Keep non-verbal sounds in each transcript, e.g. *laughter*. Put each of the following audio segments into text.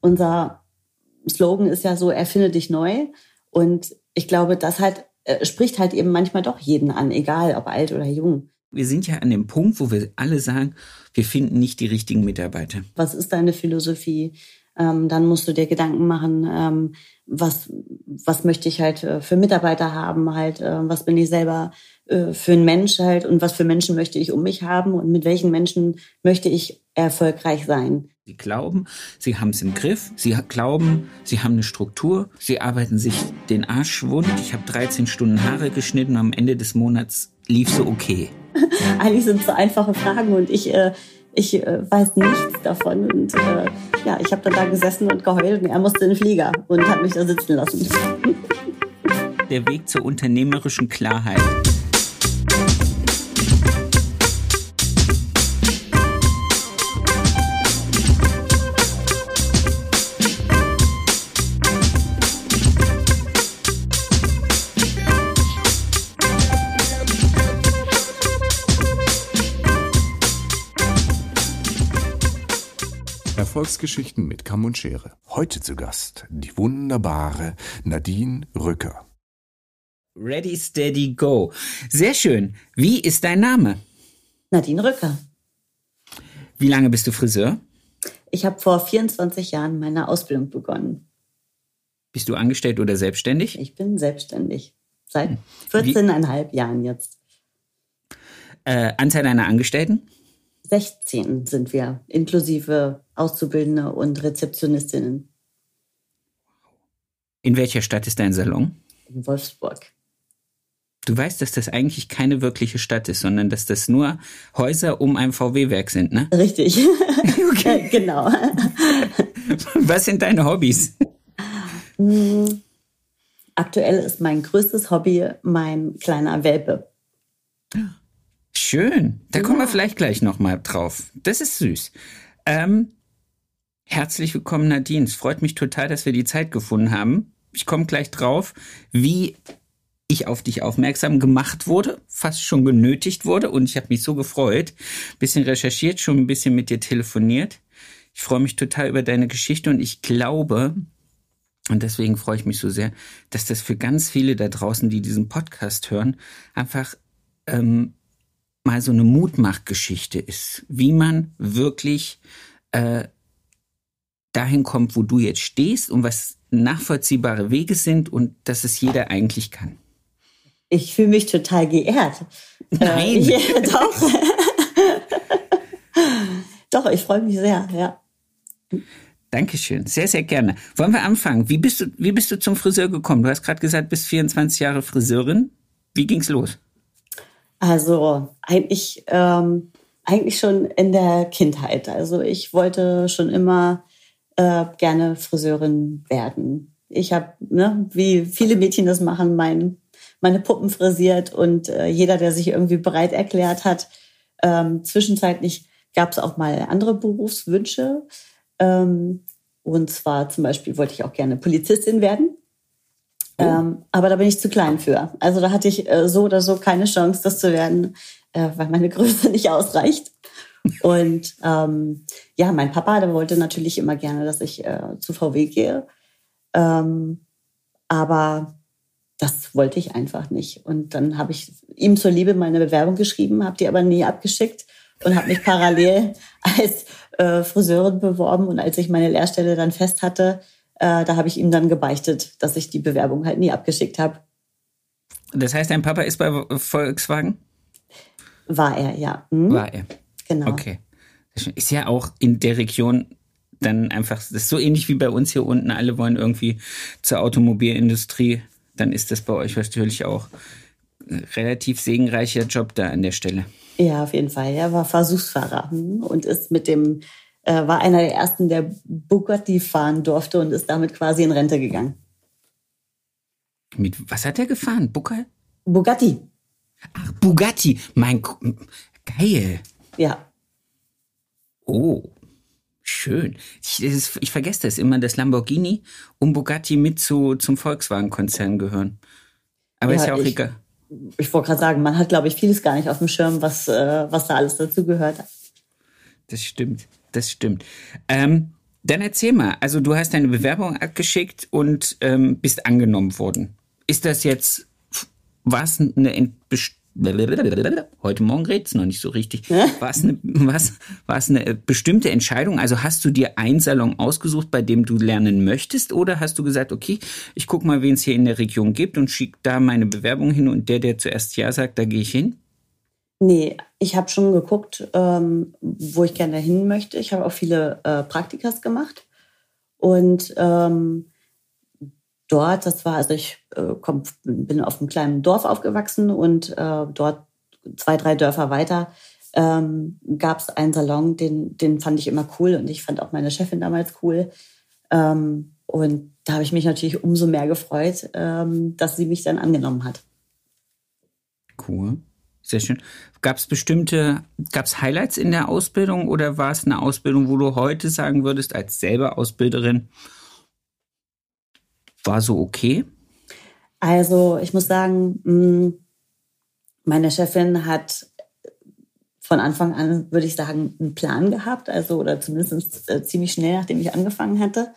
unser Slogan ist ja so, erfinde dich neu. Und ich glaube, das halt äh, spricht halt eben manchmal doch jeden an, egal ob alt oder jung. Wir sind ja an dem Punkt, wo wir alle sagen, wir finden nicht die richtigen Mitarbeiter. Was ist deine Philosophie? Ähm, dann musst du dir Gedanken machen, ähm, was, was möchte ich halt äh, für Mitarbeiter haben, halt, äh, was bin ich selber äh, für ein Mensch halt und was für Menschen möchte ich um mich haben und mit welchen Menschen möchte ich erfolgreich sein. Sie glauben, sie haben es im Griff, sie glauben, sie haben eine Struktur, sie arbeiten sich den Arsch wund. Ich habe 13 Stunden Haare geschnitten und am Ende des Monats lief so okay. *laughs* Eigentlich sind es so einfache Fragen und ich, äh, ich äh, weiß nichts davon. Und äh, ja, ich habe dann da gesessen und geheult und er musste in den Flieger und hat mich da sitzen lassen. Der Weg zur unternehmerischen Klarheit. Erfolgsgeschichten mit Kamm und Schere. Heute zu Gast die wunderbare Nadine Rücker. Ready, steady, go. Sehr schön. Wie ist dein Name? Nadine Rücker. Wie lange bist du Friseur? Ich habe vor 24 Jahren meine Ausbildung begonnen. Bist du angestellt oder selbstständig? Ich bin selbstständig. Seit 14,5 Jahren jetzt. Äh, Anzahl deiner Angestellten? 16 sind wir, inklusive Auszubildende und Rezeptionistinnen. In welcher Stadt ist dein Salon? In Wolfsburg. Du weißt, dass das eigentlich keine wirkliche Stadt ist, sondern dass das nur Häuser um ein VW-Werk sind, ne? Richtig. *laughs* okay. *laughs* genau. Was sind deine Hobbys? Hm. Aktuell ist mein größtes Hobby mein kleiner Welpe. Schön. Da ja. kommen wir vielleicht gleich nochmal drauf. Das ist süß. Ähm, herzlich willkommen, Nadine. Es freut mich total, dass wir die Zeit gefunden haben. Ich komme gleich drauf, wie ich auf dich aufmerksam gemacht wurde, fast schon genötigt wurde und ich habe mich so gefreut. Bisschen recherchiert, schon ein bisschen mit dir telefoniert. Ich freue mich total über deine Geschichte und ich glaube, und deswegen freue ich mich so sehr, dass das für ganz viele da draußen, die diesen Podcast hören, einfach ähm, mal so eine Mutmachgeschichte ist, wie man wirklich äh, dahin kommt, wo du jetzt stehst und was nachvollziehbare Wege sind und dass es jeder eigentlich kann. Ich fühle mich total geehrt. Nein. Äh, *laughs* ja, doch. *laughs* doch, ich freue mich sehr, ja. Dankeschön, sehr, sehr gerne. Wollen wir anfangen? Wie bist du, wie bist du zum Friseur gekommen? Du hast gerade gesagt, bist 24 Jahre Friseurin. Wie ging's los? Also eigentlich, ähm, eigentlich schon in der Kindheit. Also ich wollte schon immer äh, gerne Friseurin werden. Ich habe, ne, wie viele Mädchen das machen, mein, meine Puppen frisiert und äh, jeder, der sich irgendwie bereit erklärt hat. Ähm, zwischenzeitlich gab es auch mal andere Berufswünsche. Ähm, und zwar zum Beispiel wollte ich auch gerne Polizistin werden. Oh. Ähm, aber da bin ich zu klein für. Also da hatte ich äh, so oder so keine Chance, das zu werden, äh, weil meine *laughs* Größe nicht ausreicht. Und ähm, ja, mein Papa, der wollte natürlich immer gerne, dass ich äh, zu VW gehe. Ähm, aber das wollte ich einfach nicht. Und dann habe ich ihm zur Liebe meine Bewerbung geschrieben, habe die aber nie abgeschickt und habe mich parallel *laughs* als äh, Friseurin beworben. Und als ich meine Lehrstelle dann fest hatte, äh, da habe ich ihm dann gebeichtet, dass ich die Bewerbung halt nie abgeschickt habe. Das heißt, dein Papa ist bei Volkswagen? War er, ja. Hm? War er. Genau. Okay. Ist ja auch in der Region dann einfach, das ist so ähnlich wie bei uns hier unten. Alle wollen irgendwie zur Automobilindustrie. Dann ist das bei euch natürlich auch ein relativ segenreicher Job da an der Stelle. Ja, auf jeden Fall. Er war Versuchsfahrer hm, und ist mit dem äh, war einer der ersten, der Bugatti fahren durfte und ist damit quasi in Rente gegangen. Mit was hat er gefahren? Bugatti? Bugatti. Ach, Bugatti. Mein geil. Ja. Oh, schön. Ich, ist, ich, vergesse das immer, dass Lamborghini und Bugatti mit zu, zum Volkswagen-Konzern gehören. Aber ja, ist ja auch ich, egal. Ich wollte gerade sagen, man hat, glaube ich, vieles gar nicht auf dem Schirm, was, äh, was da alles dazu gehört. Das stimmt das stimmt. Ähm, Dann erzähl mal, also du hast deine Bewerbung abgeschickt und ähm, bist angenommen worden. Ist das jetzt, was eine heute Morgen red's noch nicht so richtig. War es eine, was, was eine bestimmte Entscheidung? Also hast du dir einen Salon ausgesucht, bei dem du lernen möchtest, oder hast du gesagt, okay, ich guck mal, wen es hier in der Region gibt und schick da meine Bewerbung hin und der, der zuerst ja sagt, da gehe ich hin? Nee, ich habe schon geguckt, ähm, wo ich gerne hin möchte. Ich habe auch viele äh, Praktikas gemacht. Und ähm, dort, das war, also ich äh, komm, bin auf einem kleinen Dorf aufgewachsen und äh, dort zwei, drei Dörfer weiter ähm, gab es einen Salon, den, den fand ich immer cool und ich fand auch meine Chefin damals cool. Ähm, und da habe ich mich natürlich umso mehr gefreut, ähm, dass sie mich dann angenommen hat. Cool. Sehr schön. Gab es bestimmte, gab es Highlights in der Ausbildung oder war es eine Ausbildung, wo du heute sagen würdest, als selber Ausbilderin, war so okay? Also ich muss sagen, mm, meine Chefin hat von Anfang an, würde ich sagen, einen Plan gehabt, also oder zumindest äh, ziemlich schnell, nachdem ich angefangen hatte.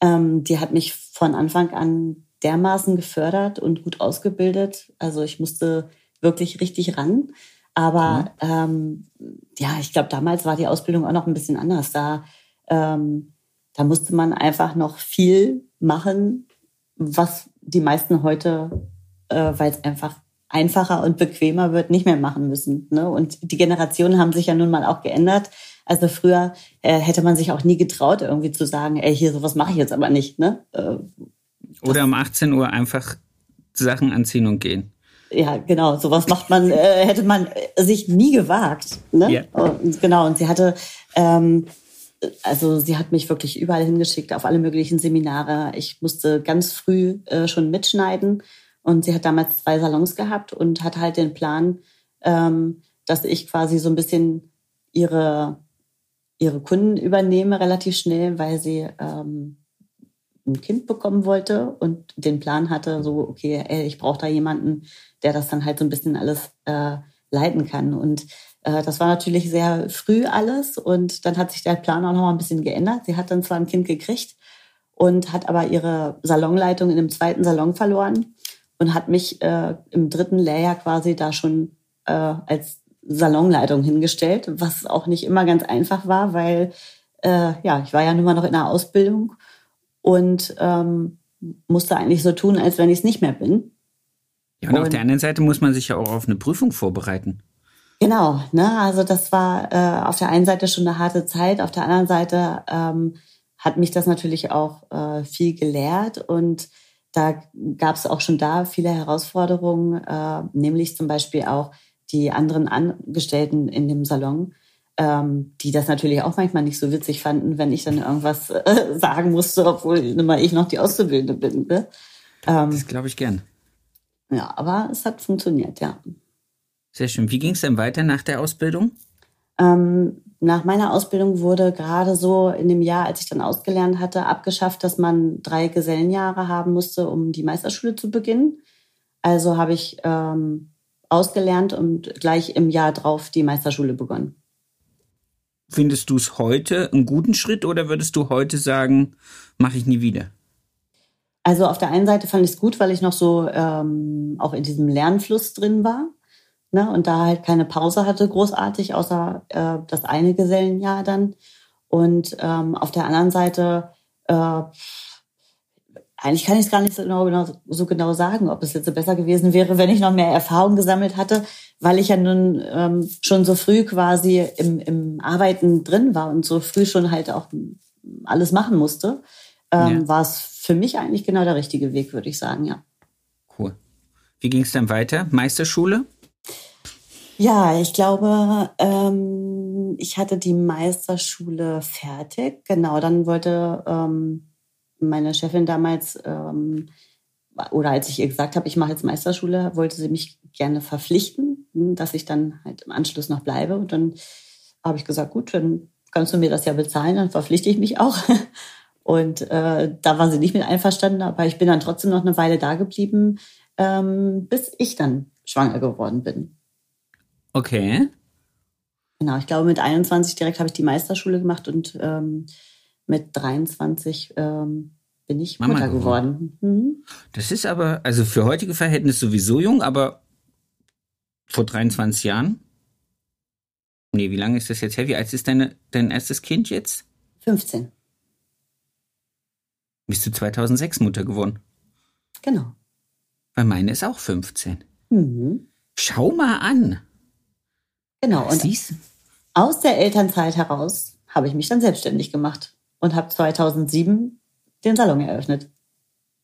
Ähm, die hat mich von Anfang an dermaßen gefördert und gut ausgebildet. Also ich musste wirklich richtig ran. Aber mhm. ähm, ja, ich glaube, damals war die Ausbildung auch noch ein bisschen anders. Da, ähm, da musste man einfach noch viel machen, was die meisten heute, äh, weil es einfach einfacher und bequemer wird, nicht mehr machen müssen. Ne? Und die Generationen haben sich ja nun mal auch geändert. Also früher äh, hätte man sich auch nie getraut, irgendwie zu sagen, ey, hier sowas mache ich jetzt aber nicht. Ne? Äh, Oder um 18 Uhr einfach Sachen anziehen und gehen ja, genau, sowas macht man, äh, hätte man sich nie gewagt. Ne? Yeah. Und, genau, und sie hatte, ähm, also sie hat mich wirklich überall hingeschickt, auf alle möglichen Seminare. Ich musste ganz früh äh, schon mitschneiden und sie hat damals zwei Salons gehabt und hat halt den Plan, ähm, dass ich quasi so ein bisschen ihre, ihre Kunden übernehme relativ schnell, weil sie ähm, ein Kind bekommen wollte und den Plan hatte, so, okay, ey, ich brauche da jemanden, der das dann halt so ein bisschen alles äh, leiten kann. Und äh, das war natürlich sehr früh alles und dann hat sich der Plan auch noch mal ein bisschen geändert. Sie hat dann zwar ein Kind gekriegt und hat aber ihre Salonleitung in dem zweiten Salon verloren und hat mich äh, im dritten Lehrjahr quasi da schon äh, als Salonleitung hingestellt, was auch nicht immer ganz einfach war, weil äh, ja, ich war ja nun mal noch in der Ausbildung und ähm, musste eigentlich so tun, als wenn ich es nicht mehr bin. Ja, und, und, auf der anderen Seite muss man sich ja auch auf eine Prüfung vorbereiten. Genau, ne? Also das war äh, auf der einen Seite schon eine harte Zeit, auf der anderen Seite ähm, hat mich das natürlich auch äh, viel gelehrt und da gab es auch schon da viele Herausforderungen, äh, nämlich zum Beispiel auch die anderen Angestellten in dem Salon ähm, die das natürlich auch manchmal nicht so witzig fanden, wenn ich dann irgendwas äh, *laughs* sagen musste, obwohl immer ich noch die Auszubildende bin. Ne? Ähm, das glaube ich gern. Ja, aber es hat funktioniert, ja. Sehr schön. Wie ging es denn weiter nach der Ausbildung? Ähm, nach meiner Ausbildung wurde gerade so in dem Jahr, als ich dann ausgelernt hatte, abgeschafft, dass man drei Gesellenjahre haben musste, um die Meisterschule zu beginnen. Also habe ich ähm, ausgelernt und gleich im Jahr drauf die Meisterschule begonnen. Findest du es heute einen guten Schritt oder würdest du heute sagen, mache ich nie wieder? Also auf der einen Seite fand ich es gut, weil ich noch so ähm, auch in diesem Lernfluss drin war. Ne, und da halt keine Pause hatte, großartig, außer äh, das eine Gesellenjahr dann. Und ähm, auf der anderen Seite äh, eigentlich kann ich es gar nicht so genau, so genau sagen, ob es jetzt besser gewesen wäre, wenn ich noch mehr Erfahrung gesammelt hatte, weil ich ja nun ähm, schon so früh quasi im, im Arbeiten drin war und so früh schon halt auch alles machen musste, ähm, ja. war es für mich eigentlich genau der richtige Weg, würde ich sagen, ja. Cool. Wie ging es dann weiter? Meisterschule? Ja, ich glaube, ähm, ich hatte die Meisterschule fertig. Genau, dann wollte ähm, meine Chefin damals, ähm, oder als ich ihr gesagt habe, ich mache jetzt Meisterschule, wollte sie mich gerne verpflichten, hm, dass ich dann halt im Anschluss noch bleibe. Und dann habe ich gesagt, gut, dann kannst du mir das ja bezahlen, dann verpflichte ich mich auch. *laughs* Und äh, da war sie nicht mit einverstanden, aber ich bin dann trotzdem noch eine Weile da geblieben, ähm, bis ich dann schwanger geworden bin. Okay. Genau, ich glaube mit 21 direkt habe ich die Meisterschule gemacht und ähm, mit 23 ähm, bin ich Mama Mutter geworden. Mhm. Das ist aber, also für heutige Verhältnisse sowieso jung, aber vor 23 Jahren? Nee, wie lange ist das jetzt her? Wie alt ist deine, dein erstes Kind jetzt? 15. Bist du 2006 Mutter geworden? Genau. Weil meine ist auch 15. Mhm. Schau mal an. Genau. Und Siehst? aus der Elternzeit heraus habe ich mich dann selbstständig gemacht und habe 2007 den Salon eröffnet.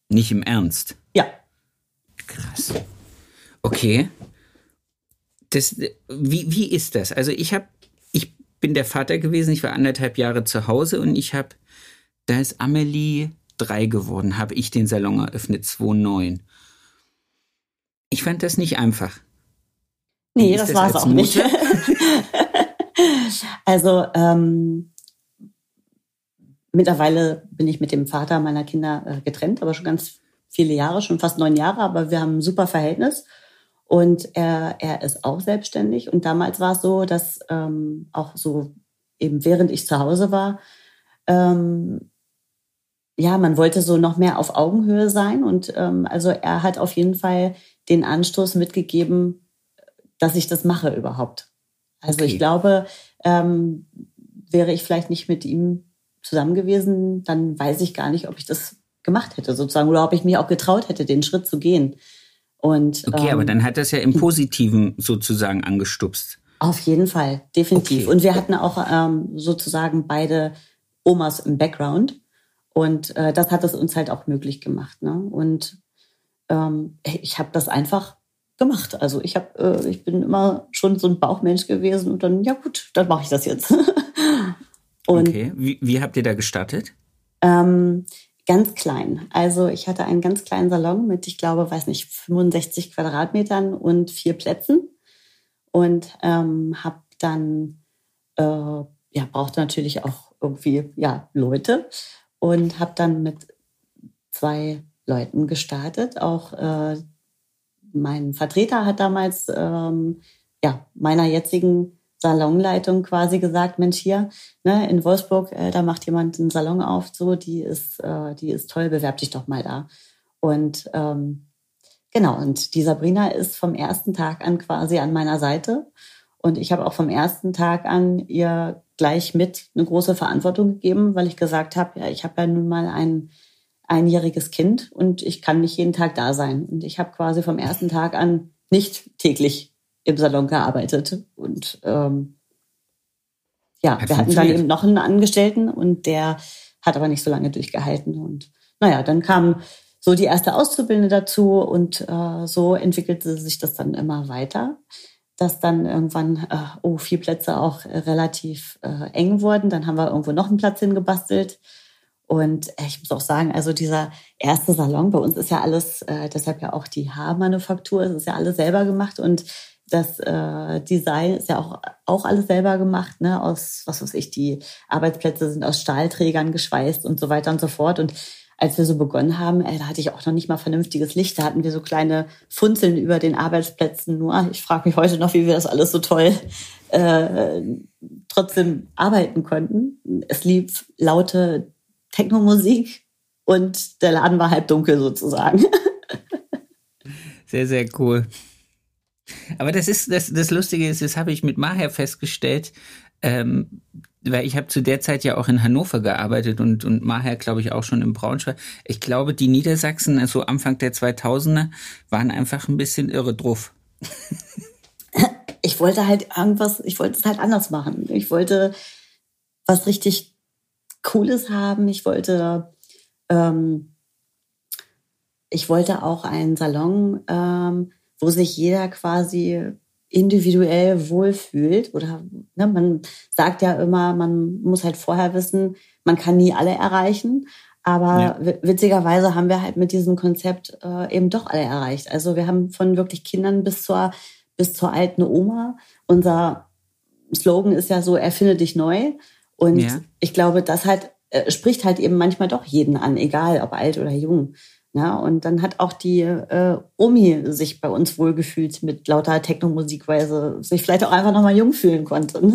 Nicht im Ernst? Ja. Krass. Okay. Das, wie, wie ist das? Also ich habe, ich bin der Vater gewesen, ich war anderthalb Jahre zu Hause und ich habe, da ist Amelie drei geworden, habe ich den Salon eröffnet, 2009. Ich fand das nicht einfach. Nee, das, das war es auch Mutter? nicht. *laughs* also ähm, mittlerweile bin ich mit dem Vater meiner Kinder äh, getrennt, aber schon ganz viele Jahre, schon fast neun Jahre, aber wir haben ein super Verhältnis. Und er, er ist auch selbstständig. Und damals war es so, dass ähm, auch so eben während ich zu Hause war, ähm, ja, man wollte so noch mehr auf Augenhöhe sein. Und ähm, also er hat auf jeden Fall den Anstoß mitgegeben, dass ich das mache überhaupt. Also okay. ich glaube, ähm, wäre ich vielleicht nicht mit ihm zusammen gewesen, dann weiß ich gar nicht, ob ich das gemacht hätte sozusagen oder ob ich mich auch getraut hätte, den Schritt zu gehen. Und, okay, ähm, aber dann hat das ja im Positiven sozusagen angestupst. Auf jeden Fall, definitiv. Okay. Und wir hatten auch ähm, sozusagen beide Omas im Background. Und äh, das hat es uns halt auch möglich gemacht. Ne? Und ähm, ich habe das einfach gemacht. Also ich habe, äh, ich bin immer schon so ein Bauchmensch gewesen und dann, ja gut, dann mache ich das jetzt. *laughs* und, okay, wie, wie habt ihr da gestartet? Ähm, ganz klein. Also ich hatte einen ganz kleinen Salon mit, ich glaube, weiß nicht, 65 Quadratmetern und vier Plätzen und ähm, habe dann äh, ja brauchte natürlich auch irgendwie ja Leute und habe dann mit zwei Leuten gestartet. Auch äh, mein Vertreter hat damals ähm, ja meiner jetzigen Salonleitung quasi gesagt, Mensch, hier, ne, in Wolfsburg, äh, da macht jemand einen Salon auf, so, die ist, äh, die ist toll, bewerb dich doch mal da. Und ähm, genau, und die Sabrina ist vom ersten Tag an quasi an meiner Seite. Und ich habe auch vom ersten Tag an ihr gleich mit eine große Verantwortung gegeben, weil ich gesagt habe, ja, ich habe ja nun mal ein einjähriges Kind und ich kann nicht jeden Tag da sein. Und ich habe quasi vom ersten Tag an nicht täglich im Salon gearbeitet. Und ähm, ja, hat wir hatten dann eben noch einen Angestellten und der hat aber nicht so lange durchgehalten. Und naja, dann kam so die erste Auszubildende dazu und äh, so entwickelte sich das dann immer weiter, dass dann irgendwann, äh, oh, vier Plätze auch relativ äh, eng wurden. Dann haben wir irgendwo noch einen Platz hingebastelt. Und äh, ich muss auch sagen, also dieser erste Salon bei uns ist ja alles, äh, deshalb ja auch die Haarmanufaktur, es ist ja alles selber gemacht und das äh, Design ist ja auch, auch alles selber gemacht, ne? Aus, was weiß ich, die Arbeitsplätze sind aus Stahlträgern geschweißt und so weiter und so fort. Und als wir so begonnen haben, ey, da hatte ich auch noch nicht mal vernünftiges Licht. Da hatten wir so kleine Funzeln über den Arbeitsplätzen. Nur ich frage mich heute noch, wie wir das alles so toll äh, trotzdem arbeiten konnten. Es lief laute Technomusik und der Laden war halb dunkel sozusagen. *laughs* Sehr, sehr cool. Aber das ist, das, das Lustige ist, das habe ich mit Maher festgestellt, ähm, weil ich habe zu der Zeit ja auch in Hannover gearbeitet und, und Maher, glaube ich, auch schon im Braunschweig. Ich glaube, die Niedersachsen, also Anfang der 2000er, waren einfach ein bisschen irre drauf. Ich wollte halt irgendwas, ich wollte es halt anders machen. Ich wollte was richtig Cooles haben. Ich wollte, ähm, ich wollte auch einen Salon, ähm, wo sich jeder quasi individuell wohlfühlt. Oder ne, man sagt ja immer, man muss halt vorher wissen, man kann nie alle erreichen. Aber ja. witzigerweise haben wir halt mit diesem Konzept äh, eben doch alle erreicht. Also wir haben von wirklich Kindern bis zur, bis zur alten Oma. Unser Slogan ist ja so, erfinde dich neu. Und ja. ich glaube, das halt äh, spricht halt eben manchmal doch jeden an, egal ob alt oder jung. Ja, und dann hat auch die äh, Omi sich bei uns wohlgefühlt mit lauter Techno-Musik, weil sie sich vielleicht auch einfach nochmal jung fühlen konnte. *laughs*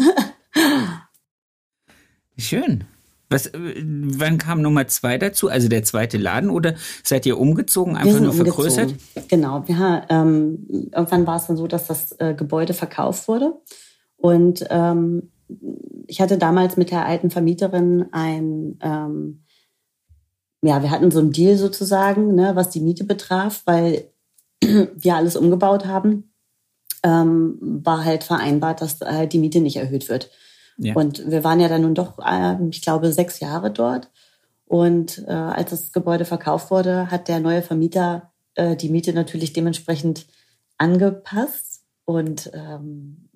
Schön. Was, äh, wann kam Nummer zwei dazu? Also der zweite Laden oder seid ihr umgezogen, einfach nur vergrößert? Umgezogen. Genau. Ja, ähm, irgendwann war es dann so, dass das äh, Gebäude verkauft wurde. Und ähm, ich hatte damals mit der alten Vermieterin ein, ähm, ja, wir hatten so einen Deal sozusagen, ne, was die Miete betraf, weil *clears throat* wir alles umgebaut haben, ähm, war halt vereinbart, dass halt die Miete nicht erhöht wird. Ja. Und wir waren ja dann nun doch, äh, ich glaube, sechs Jahre dort. Und äh, als das Gebäude verkauft wurde, hat der neue Vermieter äh, die Miete natürlich dementsprechend angepasst. Und ähm,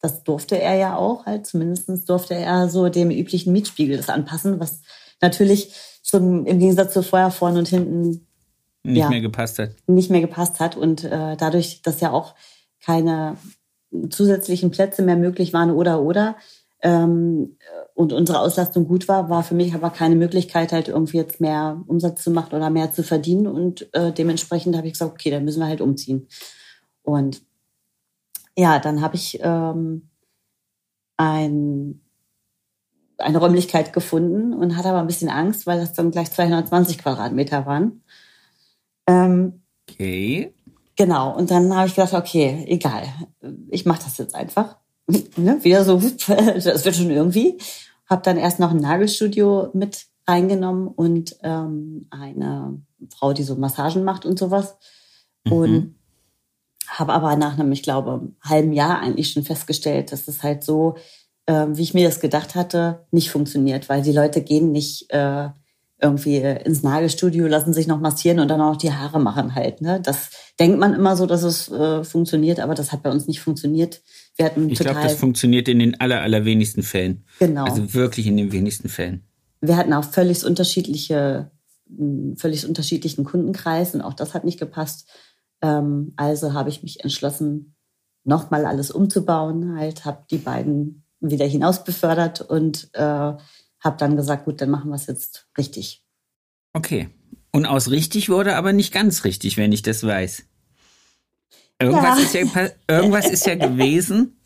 das durfte er ja auch, halt zumindest durfte er so dem üblichen Mietspiegel das anpassen, was natürlich zum, im Gegensatz zu vorher vorne und hinten nicht ja, mehr gepasst hat. Nicht mehr gepasst hat. Und äh, dadurch, dass ja auch keine zusätzlichen Plätze mehr möglich waren oder oder ähm, und unsere Auslastung gut war, war für mich aber keine Möglichkeit, halt irgendwie jetzt mehr Umsatz zu machen oder mehr zu verdienen. Und äh, dementsprechend habe ich gesagt, okay, dann müssen wir halt umziehen. Und ja, dann habe ich ähm, ein, eine Räumlichkeit gefunden und hatte aber ein bisschen Angst, weil das dann gleich 220 Quadratmeter waren. Ähm, okay. Genau, und dann habe ich gedacht, okay, egal, ich mache das jetzt einfach. *laughs* ne? Wieder so, *laughs* das wird schon irgendwie. Habe dann erst noch ein Nagelstudio mit reingenommen und ähm, eine Frau, die so Massagen macht und sowas. Mhm. Und habe aber nach einem, ich glaube, halben Jahr eigentlich schon festgestellt, dass es halt so, äh, wie ich mir das gedacht hatte, nicht funktioniert, weil die Leute gehen nicht äh, irgendwie ins Nagelstudio, lassen sich noch massieren und dann auch die Haare machen halt. Ne? Das denkt man immer so, dass es äh, funktioniert, aber das hat bei uns nicht funktioniert. Wir hatten ich glaube, das funktioniert in den aller, allerwenigsten Fällen. Genau. Also wirklich in den wenigsten Fällen. Wir hatten auch völlig unterschiedliche, völlig unterschiedlichen Kundenkreis und auch das hat nicht gepasst. Ähm, also habe ich mich entschlossen, nochmal alles umzubauen. Halt, habe die beiden wieder hinaus befördert und äh, habe dann gesagt, gut, dann machen wir es jetzt richtig. Okay. Und aus richtig wurde aber nicht ganz richtig, wenn ich das weiß. Irgendwas, ja. Ist, ja, irgendwas ist ja gewesen,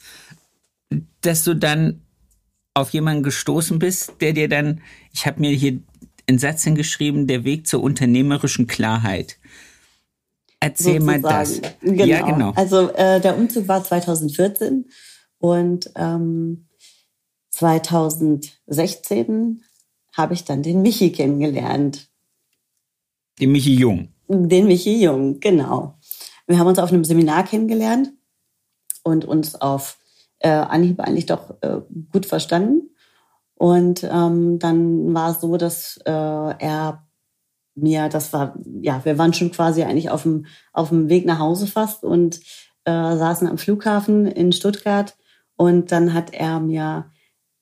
dass du dann auf jemanden gestoßen bist, der dir dann, ich habe mir hier einen Satz hingeschrieben, der Weg zur unternehmerischen Klarheit. Erzähl Sozusagen. mal das. Genau. Ja, genau. Also äh, der Umzug war 2014 und ähm, 2016 habe ich dann den Michi kennengelernt. Den Michi Jung. Den Michi Jung, genau. Wir haben uns auf einem Seminar kennengelernt und uns auf äh, Anhieb eigentlich doch äh, gut verstanden. Und ähm, dann war es so, dass äh, er mir, das war, ja, wir waren schon quasi eigentlich auf dem, auf dem Weg nach Hause fast und äh, saßen am Flughafen in Stuttgart. Und dann hat er mir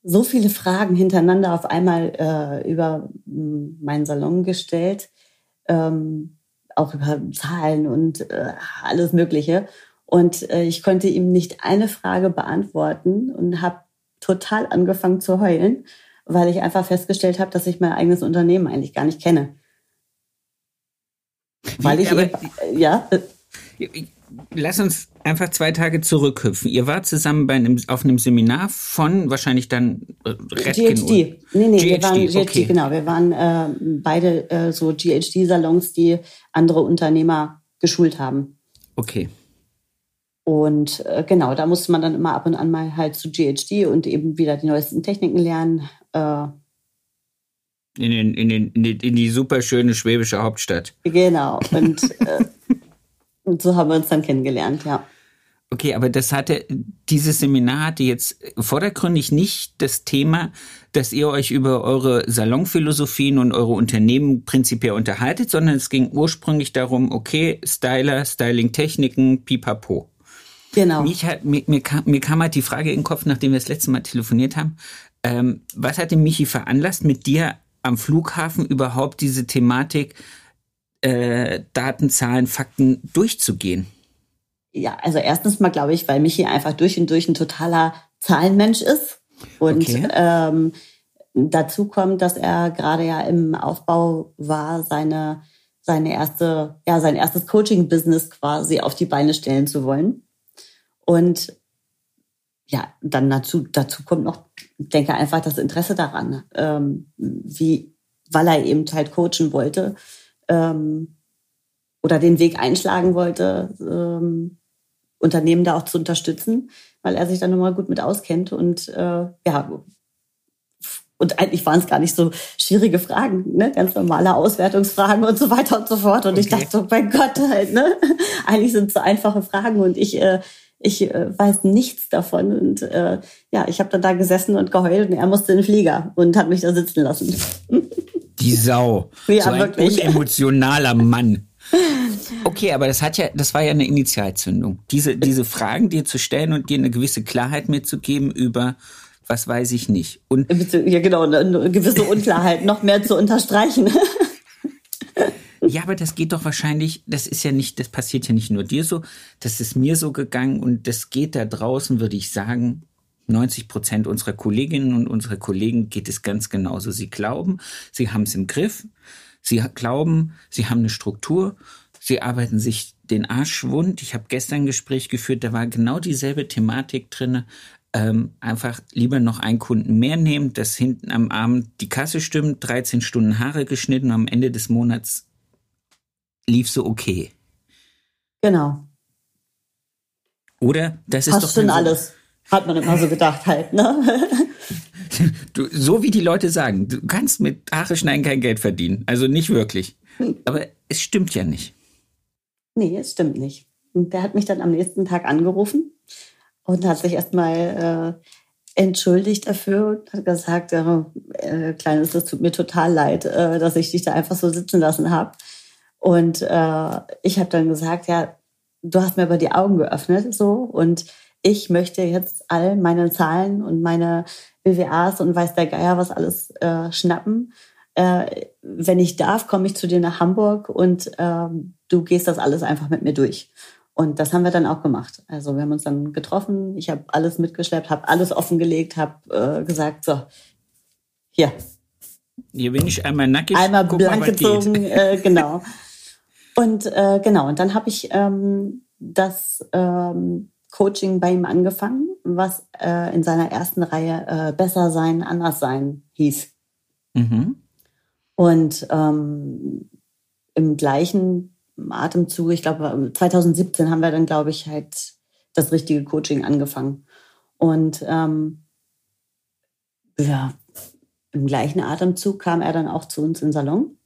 so viele Fragen hintereinander auf einmal äh, über hm, meinen Salon gestellt, ähm, auch über Zahlen und äh, alles Mögliche. Und äh, ich konnte ihm nicht eine Frage beantworten und habe total angefangen zu heulen, weil ich einfach festgestellt habe, dass ich mein eigenes Unternehmen eigentlich gar nicht kenne. Weil ich, eben, ja. Lass uns einfach zwei Tage zurückhüpfen. Ihr wart zusammen bei einem, auf einem Seminar von wahrscheinlich dann äh, Redken GHD. Nee, nee, GHD, wir waren GHD, okay. genau. Wir waren äh, beide äh, so GHD-Salons, die andere Unternehmer geschult haben. Okay. Und äh, genau, da musste man dann immer ab und an mal halt zu GHD und eben wieder die neuesten Techniken lernen. Äh, in, den, in, den, in, die, in die super schöne schwäbische Hauptstadt. Genau. Und äh, Und so haben wir uns dann kennengelernt, ja. Okay, aber das hatte, dieses Seminar hatte jetzt vordergründig nicht das Thema, dass ihr euch über eure Salonphilosophien und eure Unternehmen prinzipiell unterhaltet, sondern es ging ursprünglich darum, okay, Styler, Styling-Techniken, pipapo. Genau. Mich hat, mir, mir, kam, mir kam halt die Frage in den Kopf, nachdem wir das letzte Mal telefoniert haben, ähm, was hat den Michi veranlasst, mit dir am Flughafen überhaupt diese Thematik äh, Daten, Zahlen, Fakten durchzugehen? Ja, also erstens mal glaube ich, weil Michi einfach durch und durch ein totaler Zahlenmensch ist. Und okay. ähm, dazu kommt, dass er gerade ja im Aufbau war, seine, seine erste, ja, sein erstes Coaching-Business quasi auf die Beine stellen zu wollen. Und ja, dann dazu, dazu kommt noch, ich denke einfach das Interesse daran, ähm, wie, weil er eben halt coachen wollte ähm, oder den Weg einschlagen wollte, ähm, Unternehmen da auch zu unterstützen, weil er sich da nochmal gut mit auskennt und äh, ja, und eigentlich waren es gar nicht so schwierige Fragen, ne? ganz normale Auswertungsfragen und so weiter und so fort. Und okay. ich dachte so, mein Gott, halt, ne? *laughs* eigentlich sind es so einfache Fragen und ich, äh, ich äh, weiß nichts davon. Und äh, ja, ich habe dann da gesessen und geheult und er musste in den Flieger und hat mich da sitzen lassen. *laughs* Die Sau. Ja, so ein wirklich. unemotionaler Mann. *laughs* Okay, aber das hat ja, das war ja eine Initialzündung. Diese, diese Fragen dir zu stellen und dir eine gewisse Klarheit mitzugeben über was weiß ich nicht. Und ja, genau, eine gewisse Unklarheit noch mehr zu unterstreichen. *laughs* Ja, aber das geht doch wahrscheinlich, das ist ja nicht, das passiert ja nicht nur dir so, das ist mir so gegangen und das geht da draußen, würde ich sagen, 90 Prozent unserer Kolleginnen und unserer Kollegen geht es ganz genauso. Sie glauben, sie haben es im Griff, sie glauben, sie haben eine Struktur, sie arbeiten sich den Arsch wund. Ich habe gestern ein Gespräch geführt, da war genau dieselbe Thematik drinne ähm, einfach lieber noch einen Kunden mehr nehmen, dass hinten am Abend die Kasse stimmt, 13 Stunden Haare geschnitten und am Ende des Monats lief so okay. Genau. Oder das ist Passt doch schon so alles. Hat man immer so gedacht halt, ne? *laughs* Du, so wie die Leute sagen, du kannst mit Haare schneiden kein Geld verdienen. Also nicht wirklich. Aber es stimmt ja nicht. Nee, es stimmt nicht. Und der hat mich dann am nächsten Tag angerufen und hat sich erstmal äh, entschuldigt dafür und hat gesagt, äh, Kleines, das tut mir total leid, äh, dass ich dich da einfach so sitzen lassen habe. Und äh, ich habe dann gesagt, ja, du hast mir aber die Augen geöffnet so und ich möchte jetzt all meine Zahlen und meine BWAs und weiß der Geier was alles äh, schnappen. Äh, wenn ich darf, komme ich zu dir nach Hamburg und äh, du gehst das alles einfach mit mir durch. Und das haben wir dann auch gemacht. Also wir haben uns dann getroffen, ich habe alles mitgeschleppt, habe alles offengelegt, habe äh, gesagt, so, hier. Hier bin ich einmal nackig. Einmal blank gezogen, äh, *laughs* genau. Und äh, genau, und dann habe ich ähm, das ähm, Coaching bei ihm angefangen, was äh, in seiner ersten Reihe äh, Besser sein, anders sein hieß. Mhm. Und ähm, im gleichen Atemzug, ich glaube, 2017 haben wir dann, glaube ich, halt das richtige Coaching angefangen. Und ähm, ja, im gleichen Atemzug kam er dann auch zu uns den Salon.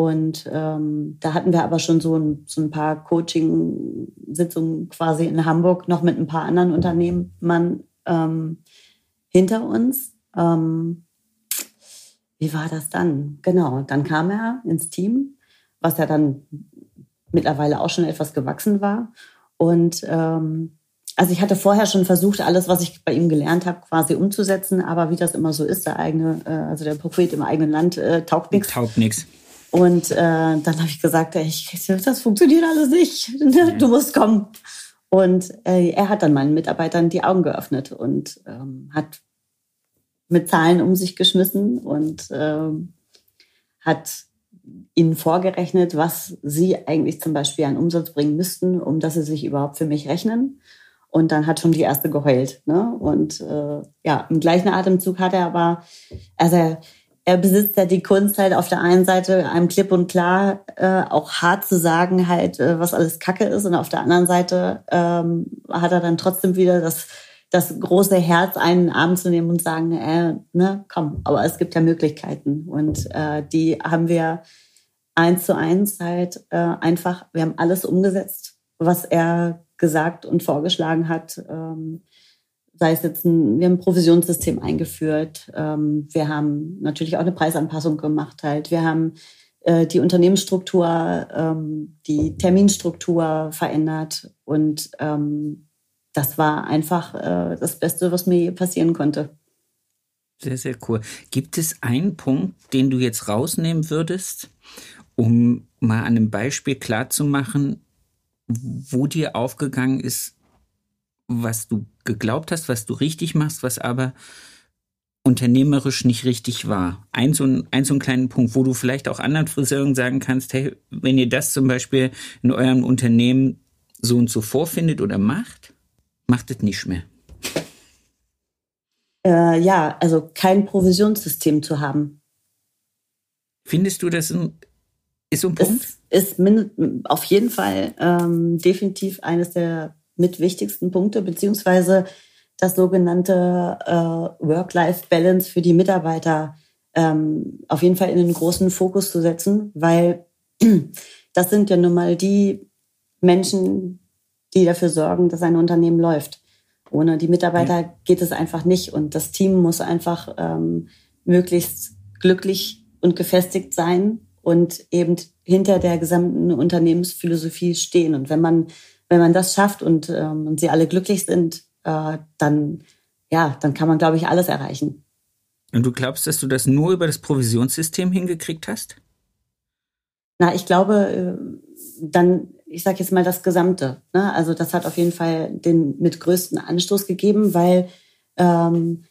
Und ähm, da hatten wir aber schon so ein, so ein paar Coaching-Sitzungen quasi in Hamburg noch mit ein paar anderen Unternehmern ähm, hinter uns. Ähm, wie war das dann? Genau, dann kam er ins Team, was ja dann mittlerweile auch schon etwas gewachsen war. Und ähm, also ich hatte vorher schon versucht, alles, was ich bei ihm gelernt habe, quasi umzusetzen, aber wie das immer so ist, der eigene, äh, also der Prophet im eigenen Land äh, taugt nichts. Taugt nichts. Und äh, dann habe ich gesagt, ey, ich, das funktioniert alles nicht. *laughs* Du musst kommen. Und äh, er hat dann meinen Mitarbeitern die Augen geöffnet und ähm, hat mit Zahlen um sich geschmissen und ähm, hat ihnen vorgerechnet, was sie eigentlich zum Beispiel an Umsatz bringen müssten, um dass sie sich überhaupt für mich rechnen. Und dann hat schon die erste geheult. Ne? Und äh, ja, im gleichen Atemzug hat er aber, also er, er besitzt ja die Kunst halt auf der einen Seite einem klipp und klar äh, auch hart zu sagen halt, äh, was alles Kacke ist. Und auf der anderen Seite ähm, hat er dann trotzdem wieder das das große Herz, einen Arm zu nehmen und sagen, äh, ne, komm, aber es gibt ja Möglichkeiten. Und äh, die haben wir eins zu eins halt äh, einfach, wir haben alles umgesetzt, was er gesagt und vorgeschlagen hat. Ähm, sei es jetzt ein, wir haben ein Provisionssystem eingeführt, ähm, wir haben natürlich auch eine Preisanpassung gemacht halt, wir haben äh, die Unternehmensstruktur, ähm, die Terminstruktur verändert und ähm, das war einfach äh, das Beste, was mir je passieren konnte. Sehr, sehr cool. Gibt es einen Punkt, den du jetzt rausnehmen würdest, um mal an einem Beispiel klarzumachen, wo dir aufgegangen ist, was du geglaubt hast, was du richtig machst, was aber unternehmerisch nicht richtig war. Ein so, ein, ein so einen kleinen Punkt, wo du vielleicht auch anderen Friseuren sagen kannst, hey, wenn ihr das zum Beispiel in eurem Unternehmen so und so vorfindet oder macht, macht es nicht mehr. Äh, ja, also kein Provisionssystem zu haben. Findest du das ein, ist so ein Punkt? Es ist auf jeden Fall ähm, definitiv eines der mit wichtigsten Punkte, beziehungsweise das sogenannte äh, Work-Life-Balance für die Mitarbeiter ähm, auf jeden Fall in den großen Fokus zu setzen, weil *clears throat* das sind ja nun mal die Menschen, die dafür sorgen, dass ein Unternehmen läuft. Ohne die Mitarbeiter ja. geht es einfach nicht und das Team muss einfach ähm, möglichst glücklich und gefestigt sein und eben hinter der gesamten Unternehmensphilosophie stehen. Und wenn man wenn man das schafft und, ähm, und sie alle glücklich sind, äh, dann ja, dann kann man glaube ich alles erreichen. Und du glaubst, dass du das nur über das Provisionssystem hingekriegt hast? Na, ich glaube, äh, dann, ich sage jetzt mal das Gesamte. Ne? Also das hat auf jeden Fall den mit größten Anstoß gegeben, weil ähm,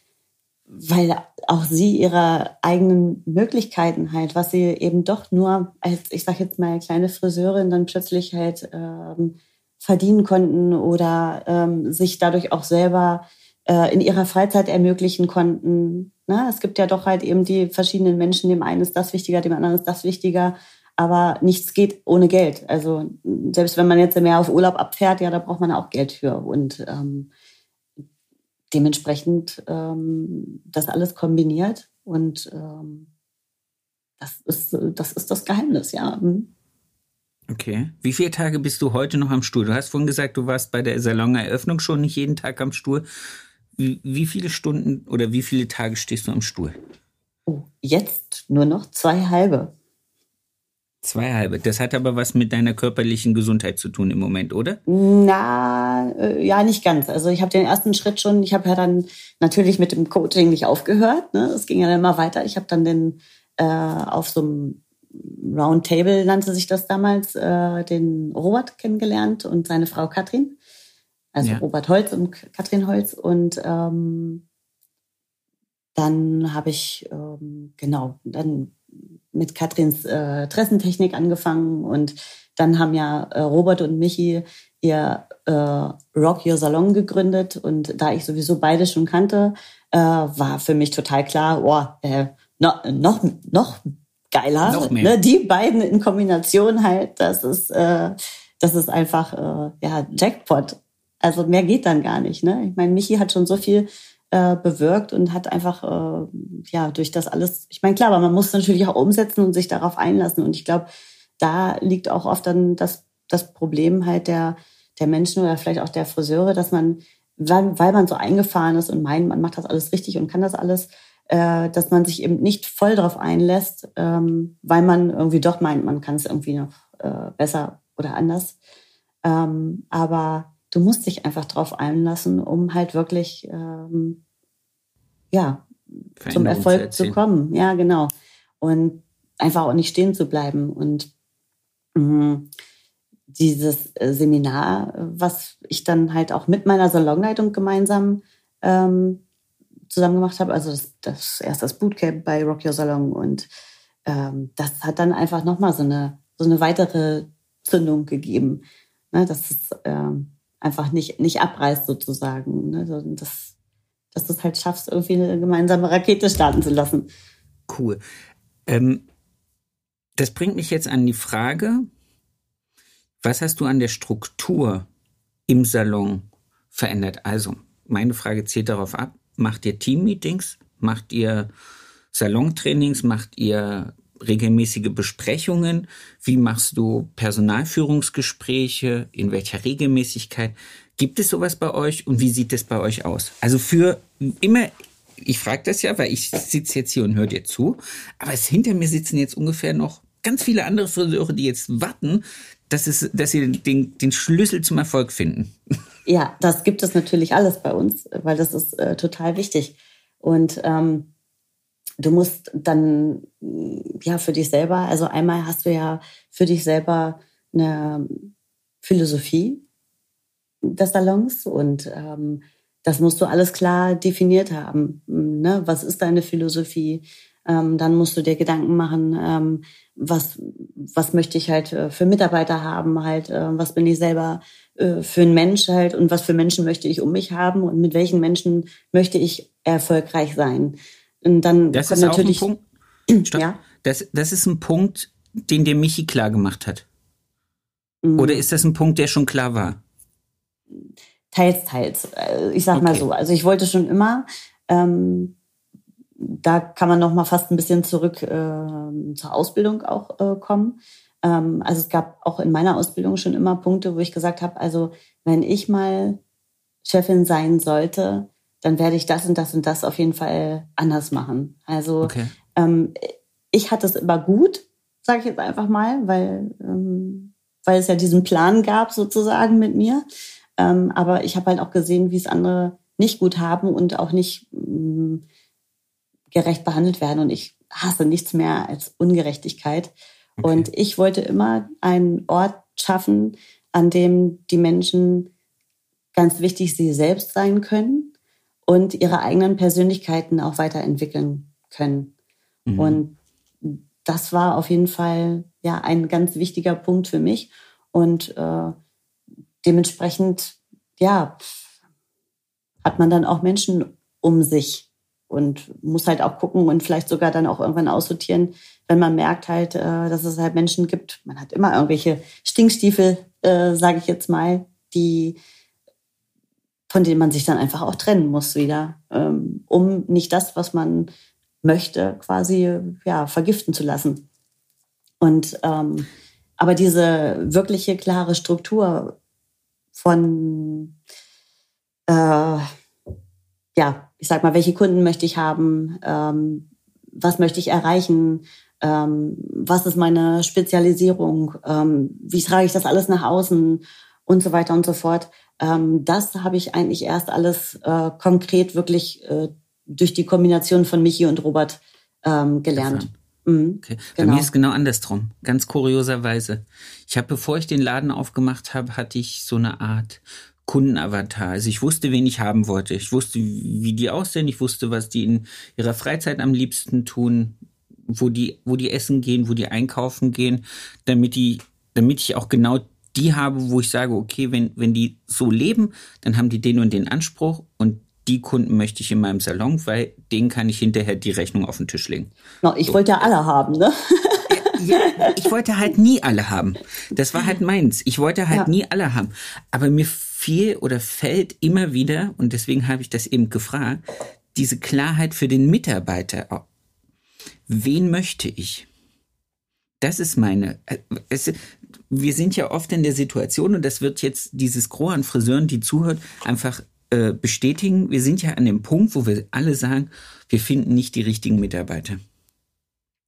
weil auch sie ihre eigenen Möglichkeiten halt, was sie eben doch nur als, ich sag jetzt mal, kleine Friseurin dann plötzlich halt ähm, verdienen konnten oder ähm, sich dadurch auch selber äh, in ihrer Freizeit ermöglichen konnten. Ne? Es gibt ja doch halt eben die verschiedenen Menschen, dem einen ist das wichtiger, dem anderen ist das wichtiger, aber nichts geht ohne Geld. Also selbst wenn man jetzt mehr auf Urlaub abfährt, ja, da braucht man auch Geld für. Und ähm, dementsprechend ähm, das alles kombiniert und ähm, das ist, das ist das Geheimnis, ja. Mhm. Okay. Wie viele Tage bist du heute noch am Stuhl? Du hast vorhin gesagt, du warst bei der Saloneröffnung schon nicht jeden Tag am Stuhl. Wie, wie viele Stunden oder wie viele Tage stehst du am Stuhl? Oh, jetzt nur noch zwei halbe. Zwei halbe. Das hat aber was mit deiner körperlichen Gesundheit zu tun im Moment, oder? Na, äh, ja, nicht ganz. Also ich habe den ersten Schritt schon, ich habe ja dann natürlich mit dem Coaching nicht aufgehört. Ne? Es ging ja dann immer weiter. Ich habe dann den äh, auf so einem Roundtable nannte sich das damals, äh, den Robert kennengelernt und seine Frau Katrin. Also ja. Robert Holz und Katrin Holz. Und ähm, dann habe ich, ähm, genau, dann mit Katrins äh, Tressentechnik angefangen und dann haben ja äh, Robert und Michi ihr äh, Rock Your Salon gegründet und da ich sowieso beide schon kannte, äh, war für mich total klar, oh, äh, no, noch, noch geiler. Noch mehr. Ne? Die beiden in Kombination halt, das ist, äh, das ist einfach äh, ja Jackpot. Also mehr geht dann gar nicht. Ne? Ich meine, Michi hat schon so viel äh, bewirkt und hat einfach äh, ja durch das alles. Ich meine, klar, aber man muss natürlich auch umsetzen und sich darauf einlassen. Und ich glaube, da liegt auch oft dann das das Problem halt der der Menschen oder vielleicht auch der Friseure, dass man weil, weil man so eingefahren ist und meint, man macht das alles richtig und kann das alles, äh, dass man sich eben nicht voll darauf einlässt, ähm, weil man irgendwie doch meint, man kann es irgendwie noch äh, besser oder anders. Ähm, aber du musst dich einfach darauf einlassen, um halt wirklich ähm, ja zum Erfolg zu, zu kommen. Ja, genau. Und einfach auch nicht stehen zu bleiben. Und mh, dieses äh, Seminar, was ich dann halt auch mit meiner Salonleitung gemeinsam ähm, zusammen gemacht habe. Also das, das erst das Bootcamp bei Rock Your Salon und ähm, das hat dann einfach nochmal so eine, so eine weitere Zündung gegeben. Ne, dass es ähm, einfach nicht, nicht abreißt sozusagen. Ne, dass, dass du es halt schaffst, irgendwie eine gemeinsame Rakete starten zu lassen. Cool. Ähm, das bringt mich jetzt an die Frage, was hast du an der Struktur im Salon verändert? Also, meine Frage zielt darauf ab, Macht ihr Teammeetings? Macht ihr Salontrainings? Macht ihr regelmäßige Besprechungen? Wie machst du Personalführungsgespräche? In welcher Regelmäßigkeit? Gibt es sowas bei euch und wie sieht es bei euch aus? Also für immer, ich frage das ja, weil ich sitze jetzt hier und höre dir zu, aber es hinter mir sitzen jetzt ungefähr noch ganz viele andere Friseure, die jetzt warten, dass, es, dass sie den, den Schlüssel zum Erfolg finden. Ja, das gibt es natürlich alles bei uns, weil das ist äh, total wichtig. Und ähm, du musst dann ja für dich selber, also einmal hast du ja für dich selber eine Philosophie des Salons und ähm, das musst du alles klar definiert haben. Ne? Was ist deine Philosophie? Ähm, dann musst du dir Gedanken machen, ähm, was, was möchte ich halt äh, für Mitarbeiter haben, halt, äh, was bin ich selber äh, für ein Mensch halt und was für Menschen möchte ich um mich haben und mit welchen Menschen möchte ich erfolgreich sein. Und dann das ist natürlich, auch ein Punkt. *clears throat* Stopp. Ja? Das, das ist ein Punkt, den dir Michi klar gemacht hat. Mhm. Oder ist das ein Punkt, der schon klar war? Teils, teils. Äh, ich sag okay. mal so. Also ich wollte schon immer, ähm, da kann man noch mal fast ein bisschen zurück äh, zur Ausbildung auch äh, kommen. Ähm, also es gab auch in meiner Ausbildung schon immer Punkte, wo ich gesagt habe, also wenn ich mal Chefin sein sollte, dann werde ich das und das und das auf jeden Fall anders machen. Also okay. ähm, ich hatte es immer gut, sage ich jetzt einfach mal, weil, ähm, weil es ja diesen Plan gab sozusagen mit mir. Ähm, aber ich habe halt auch gesehen, wie es andere nicht gut haben und auch nicht ähm, gerecht behandelt werden. Und ich hasse nichts mehr als Ungerechtigkeit. Okay. Und ich wollte immer einen Ort schaffen, an dem die Menschen ganz wichtig sie selbst sein können und ihre eigenen Persönlichkeiten auch weiterentwickeln können. Mhm. Und das war auf jeden Fall ja ein ganz wichtiger Punkt für mich und äh, dementsprechend ja hat man dann auch Menschen um sich und muss halt auch gucken und vielleicht sogar dann auch irgendwann aussortieren, wenn man merkt halt, äh, dass es halt Menschen gibt. Man hat immer irgendwelche Stinkstiefel, äh, sage ich jetzt mal, die von denen man sich dann einfach auch trennen muss wieder, ähm, um nicht das, was man möchte, quasi ja vergiften zu lassen. Und ähm, aber diese wirkliche klare Struktur von äh, ja, ich sag mal, welche Kunden möchte ich haben, ähm, was möchte ich erreichen, ähm, was ist meine Spezialisierung, ähm, wie trage ich das alles nach außen und so weiter und so fort. Ähm, das habe ich eigentlich erst alles äh, konkret wirklich äh, durch die Kombination von Michi und Robert ähm, gelernt. Mhm, okay. Genau. Bei mir ist genau andersrum, ganz kurioserweise. Ich habe, bevor ich den Laden aufgemacht habe, hatte ich so eine Art Kundenavatar. Also ich wusste, wen ich haben wollte. Ich wusste, wie die aussehen. Ich wusste, was die in ihrer Freizeit am liebsten tun, wo die, wo die essen gehen, wo die einkaufen gehen, damit die, damit ich auch genau die habe, wo ich sage, okay, wenn, wenn die so leben, dann haben die den und den Anspruch und die Kunden möchte ich in meinem Salon, weil denen kann ich hinterher die Rechnung auf den Tisch legen. No, ich so. wollte ja alle haben, ne? ja, ich wollte halt nie alle haben. Das war halt meins. Ich wollte halt ja. nie alle haben. Aber mir fiel oder fällt immer wieder, und deswegen habe ich das eben gefragt, diese Klarheit für den Mitarbeiter. Wen möchte ich? Das ist meine. Äh, es, wir sind ja oft in der Situation, und das wird jetzt dieses Gros an Friseuren, die zuhört, einfach äh, bestätigen. Wir sind ja an dem Punkt, wo wir alle sagen, wir finden nicht die richtigen Mitarbeiter.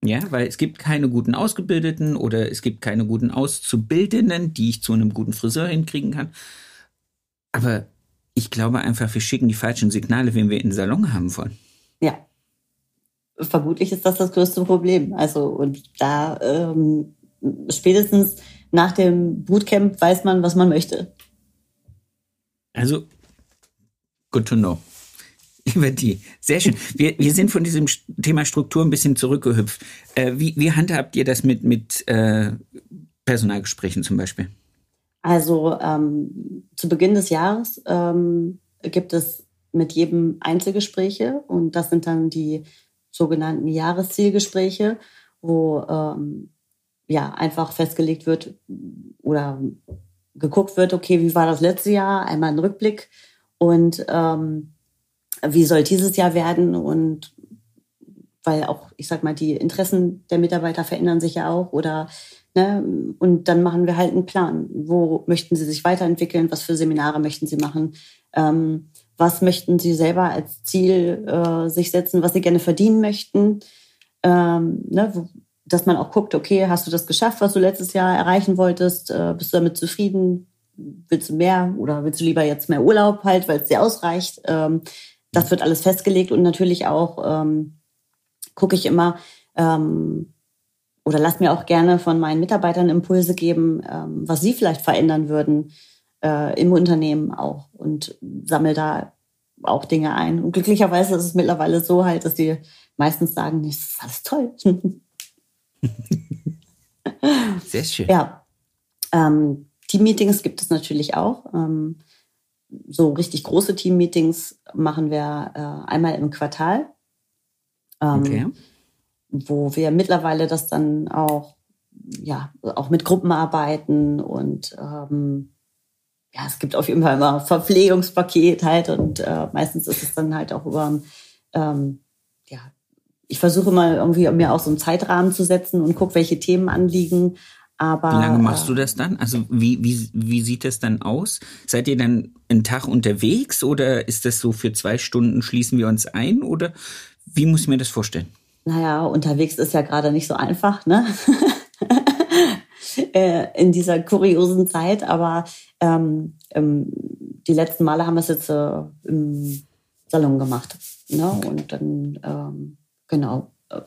Ja, weil es gibt keine guten Ausgebildeten oder es gibt keine guten Auszubildenden, die ich zu einem guten Friseur hinkriegen kann. Aber ich glaube einfach, wir schicken die falschen Signale, wenn wir in den Salon haben wollen. Ja. Vermutlich ist das das größte Problem. Also, und da ähm, spätestens nach dem Bootcamp weiß man, was man möchte. Also, good to know. *laughs* Über die. Sehr schön. Wir, wir sind von diesem Thema Struktur ein bisschen zurückgehüpft. Äh, wie, wie handhabt ihr das mit, mit äh, Personalgesprächen zum Beispiel? Also ähm, zu Beginn des Jahres ähm, gibt es mit jedem Einzelgespräche und das sind dann die sogenannten Jahreszielgespräche, wo ähm, ja einfach festgelegt wird oder geguckt wird, okay, wie war das letzte Jahr, einmal ein Rückblick und ähm, wie soll dieses Jahr werden? Und weil auch, ich sag mal, die Interessen der Mitarbeiter verändern sich ja auch oder Ne? Und dann machen wir halt einen Plan. Wo möchten Sie sich weiterentwickeln? Was für Seminare möchten Sie machen? Ähm, was möchten Sie selber als Ziel äh, sich setzen, was Sie gerne verdienen möchten? Ähm, ne? Dass man auch guckt, okay, hast du das geschafft, was du letztes Jahr erreichen wolltest? Äh, bist du damit zufrieden? Willst du mehr oder willst du lieber jetzt mehr Urlaub halt, weil es dir ausreicht? Ähm, das wird alles festgelegt und natürlich auch ähm, gucke ich immer, ähm, oder lass mir auch gerne von meinen Mitarbeitern Impulse geben, ähm, was sie vielleicht verändern würden äh, im Unternehmen auch und sammle da auch Dinge ein. Und glücklicherweise ist es mittlerweile so halt, dass die meistens sagen, das ist alles toll. *laughs* Sehr schön. Ja. Ähm, Team-Meetings gibt es natürlich auch. Ähm, so richtig große Teammeetings machen wir äh, einmal im Quartal. Ähm, okay. Wo wir mittlerweile das dann auch, ja, auch mit Gruppen arbeiten und ähm, ja, es gibt auf jeden Fall immer Verpflegungspaket halt und äh, meistens ist es dann halt auch über, ähm, ja, ich versuche mal irgendwie mir auch so einen Zeitrahmen zu setzen und gucke, welche Themen anliegen. Aber, wie lange machst du das dann? Also wie, wie, wie sieht das dann aus? Seid ihr dann einen Tag unterwegs oder ist das so für zwei Stunden schließen wir uns ein oder wie muss ich mir das vorstellen? Naja, unterwegs ist ja gerade nicht so einfach, ne? *laughs* Äh, in dieser kuriosen Zeit, aber ähm, die letzten Male haben wir es jetzt äh, im Salon gemacht. Ne? Und dann, ähm, genau, äh,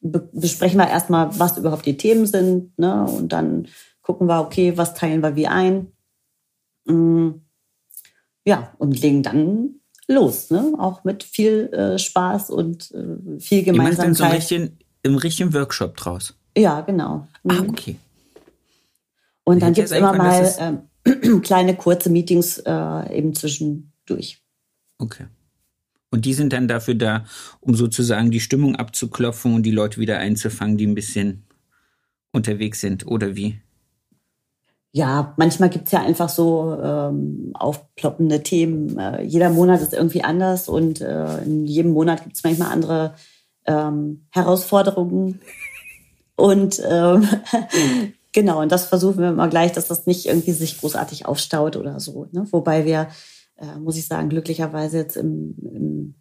be besprechen wir erstmal, was überhaupt die Themen sind. Ne? Und dann gucken wir, okay, was teilen wir wie ein. Mhm. Ja, und legen dann los, ne? Auch mit viel äh, Spaß und äh, viel Gemeinsamkeit. Ihr macht dann so richtigen, im richtigen Workshop draus? Ja, genau. Ah, mhm. Ah, okay. Und dann gibt es immer mal äh, kleine, kurze Meetings äh, eben zwischendurch. Okay. Und die sind dann dafür da, um sozusagen die Stimmung abzuklopfen und die Leute wieder einzufangen, die ein bisschen unterwegs sind, oder wie? Ja, manchmal gibt's ja einfach so ähm, aufploppende Themen. Äh, jeder Monat ist irgendwie anders und äh, in jedem Monat gibt's manchmal andere ähm, Herausforderungen. Und ähm, *laughs* genau, und das versuchen wir immer gleich, dass das nicht irgendwie sich großartig aufstaut oder so. Ne? Wobei wir, äh, muss ich sagen, glücklicherweise jetzt im, im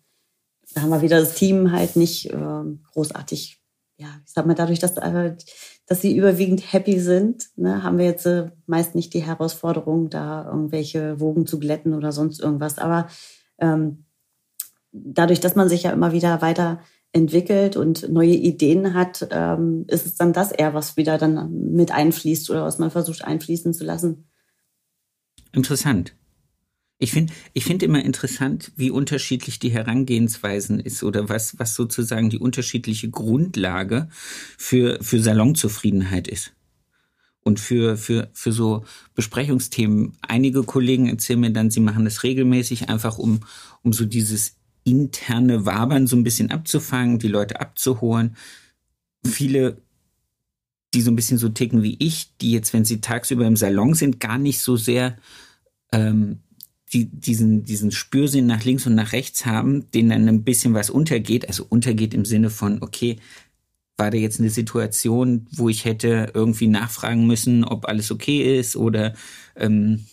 da haben wir wieder das Team halt nicht äh, großartig, ja, ich sag mal, dadurch, dass äh, dass sie überwiegend happy sind, ne, haben wir jetzt äh, meist nicht die Herausforderung, da irgendwelche Wogen zu glätten oder sonst irgendwas. Aber ähm, dadurch, dass man sich ja immer wieder weiter entwickelt und neue Ideen hat, ähm, ist es dann das eher, was wieder dann mit einfließt oder was man versucht einfließen zu lassen. Interessant. Ich finde ich finde immer interessant, wie unterschiedlich die Herangehensweisen ist oder was, was sozusagen die unterschiedliche Grundlage für, für Salonzufriedenheit ist. Und für, für, für so Besprechungsthemen. Einige Kollegen erzählen mir dann, sie machen das regelmäßig, einfach um, um so dieses interne Wabern so ein bisschen abzufangen, die Leute abzuholen. Viele, die so ein bisschen so ticken wie ich, die jetzt, wenn sie tagsüber im Salon sind, gar nicht so sehr ähm, die diesen, diesen Spürsinn nach links und nach rechts haben, denen dann ein bisschen was untergeht, also untergeht im Sinne von, okay, war da jetzt eine Situation, wo ich hätte irgendwie nachfragen müssen, ob alles okay ist oder ähm,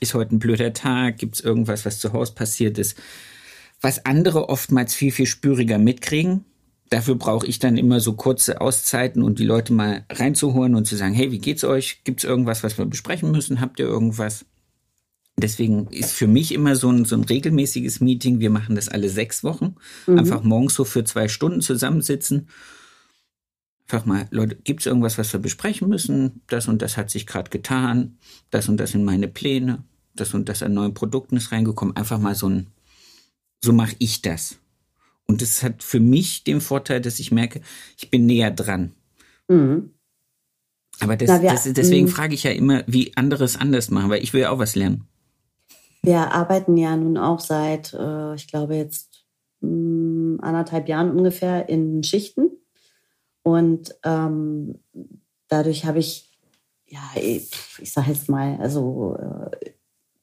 ist heute ein blöder Tag, gibt es irgendwas, was zu Hause passiert ist, was andere oftmals viel, viel spüriger mitkriegen. Dafür brauche ich dann immer so kurze Auszeiten und die Leute mal reinzuholen und zu sagen, hey, wie geht's euch? Gibt es irgendwas, was wir besprechen müssen? Habt ihr irgendwas? Deswegen ist für mich immer so ein, so ein regelmäßiges Meeting. Wir machen das alle sechs Wochen. Mhm. Einfach morgens so für zwei Stunden zusammensitzen. Einfach mal, Leute, gibt es irgendwas, was wir besprechen müssen? Das und das hat sich gerade getan. Das und das sind meine Pläne. Das und das an neuen Produkten ist reingekommen. Einfach mal so ein, so mache ich das. Und das hat für mich den Vorteil, dass ich merke, ich bin näher dran. Mhm. Aber das, Na, wir, das, deswegen mhm. frage ich ja immer, wie andere es anders machen, weil ich will ja auch was lernen. Wir arbeiten ja nun auch seit, äh, ich glaube jetzt hm, anderthalb Jahren ungefähr in Schichten. Und ähm, dadurch habe ich, ja, ich, ich sage jetzt mal, also äh,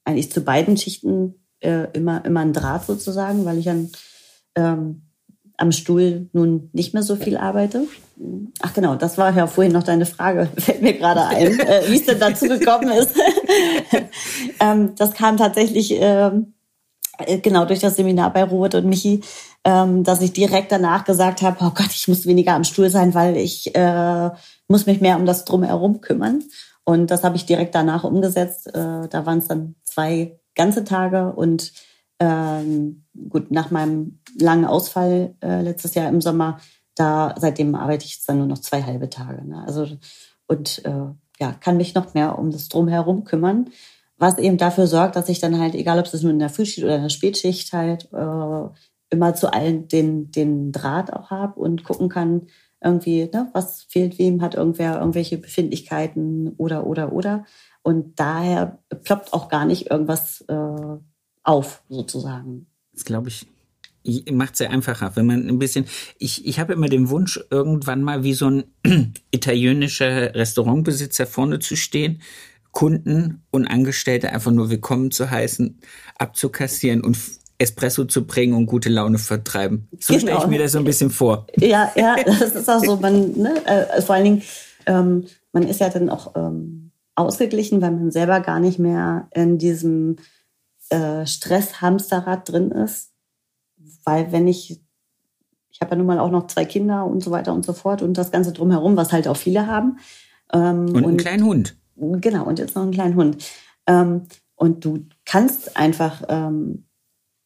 eigentlich zu beiden Schichten äh, immer, immer ein Draht sozusagen, weil ich an ähm, am Stuhl nun nicht mehr so viel arbeite. Ach genau, das war ja vorhin noch deine Frage, *laughs* fällt mir gerade ein, äh, wie es denn dazu gekommen ist. *laughs* ähm, das kam tatsächlich ähm, äh, genau durch das Seminar bei Robert und Michi, ähm, dass ich direkt danach gesagt habe, oh Gott, ich muss weniger am Stuhl sein, weil ich äh, muss mich mehr um das Drumherum kümmern. Und das habe ich direkt danach umgesetzt. Äh, da waren es dann zwei ganze Tage und ähm, gut, nach meinem langen Ausfall äh, letztes Jahr im Sommer, da seitdem arbeite ich jetzt dann nur noch zwei halbe Tage. Ne? Also und äh, ja, kann mich noch mehr um das Drumherum kümmern, was eben dafür sorgt, dass ich dann halt, egal ob es nur in der Frühschicht oder in der Spätschicht halt, äh, immer zu allen den, den Draht auch habe und gucken kann, irgendwie, ne, was fehlt wem, hat irgendwer irgendwelche Befindlichkeiten oder, oder, oder. Und daher ploppt auch gar nicht irgendwas äh, auf, sozusagen. Das glaube ich, macht es sehr einfacher, wenn man ein bisschen. Ich, ich habe immer den Wunsch, irgendwann mal wie so ein *clears throat* italienischer Restaurantbesitzer vorne zu stehen, Kunden und Angestellte einfach nur willkommen zu heißen, abzukassieren und Espresso zu bringen und gute Laune vertreiben. So genau. stelle ich mir das so ein bisschen vor. Ja, ja, das ist auch so. Man, ne, äh, vor allen Dingen, ähm, man ist ja dann auch ähm, ausgeglichen, weil man selber gar nicht mehr in diesem äh, Stress-Hamsterrad drin ist. Weil wenn ich, ich habe ja nun mal auch noch zwei Kinder und so weiter und so fort und das Ganze drumherum, was halt auch viele haben. Ähm, und, und einen kleinen Hund. Genau, und jetzt noch einen kleinen Hund. Ähm, und du kannst einfach ähm,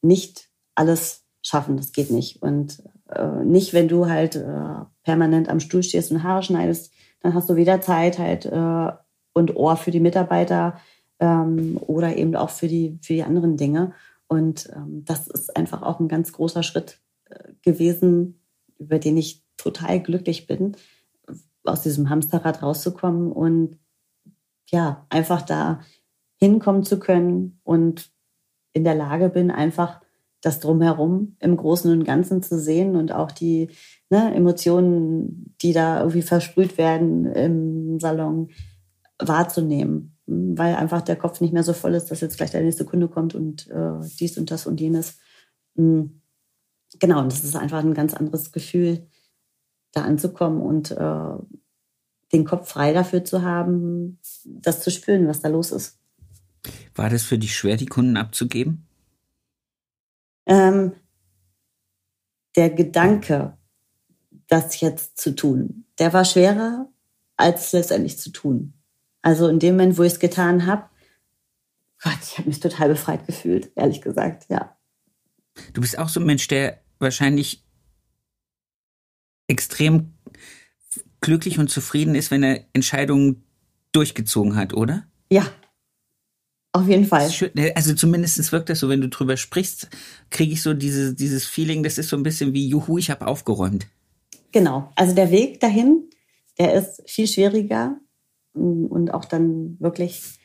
nicht alles schaffen, das geht nicht. Und äh, nicht, wenn du halt äh, permanent am Stuhl stehst und Haare schneidest, dann hast du weder Zeit halt äh, und Ohr für die Mitarbeiter ähm, oder eben auch für die, für die anderen Dinge. Und ähm, das ist einfach auch ein ganz großer Schritt äh, gewesen, über den ich total glücklich bin, aus diesem Hamsterrad rauszukommen und ja, einfach da hinkommen zu können und in der Lage bin, einfach das drumherum im Großen und Ganzen zu sehen und auch die ne, Emotionen, die da irgendwie versprüht werden im Salon, wahrzunehmen, weil einfach der Kopf nicht mehr so voll ist, dass jetzt gleich der nächste Kunde kommt und äh, dies und das und jenes. Mhm. Genau, und das ist einfach ein ganz anderes Gefühl, da anzukommen und äh, den Kopf frei dafür zu haben, das zu spüren, was da los ist. War das für dich schwer, die Kunden abzugeben? Ähm, der Gedanke, das jetzt zu tun, der war schwerer, als letztendlich zu tun. Also in dem Moment, wo ich es getan habe, Gott, ich habe mich total befreit gefühlt, ehrlich gesagt, ja. Du bist auch so ein Mensch, der wahrscheinlich extrem glücklich und zufrieden ist, wenn er Entscheidungen durchgezogen hat, oder? Ja, auf jeden Fall. Also zumindest wirkt das so, wenn du drüber sprichst, kriege ich so diese, dieses Feeling, das ist so ein bisschen wie, juhu, ich habe aufgeräumt. Genau. Also der Weg dahin, der ist viel schwieriger und auch dann wirklich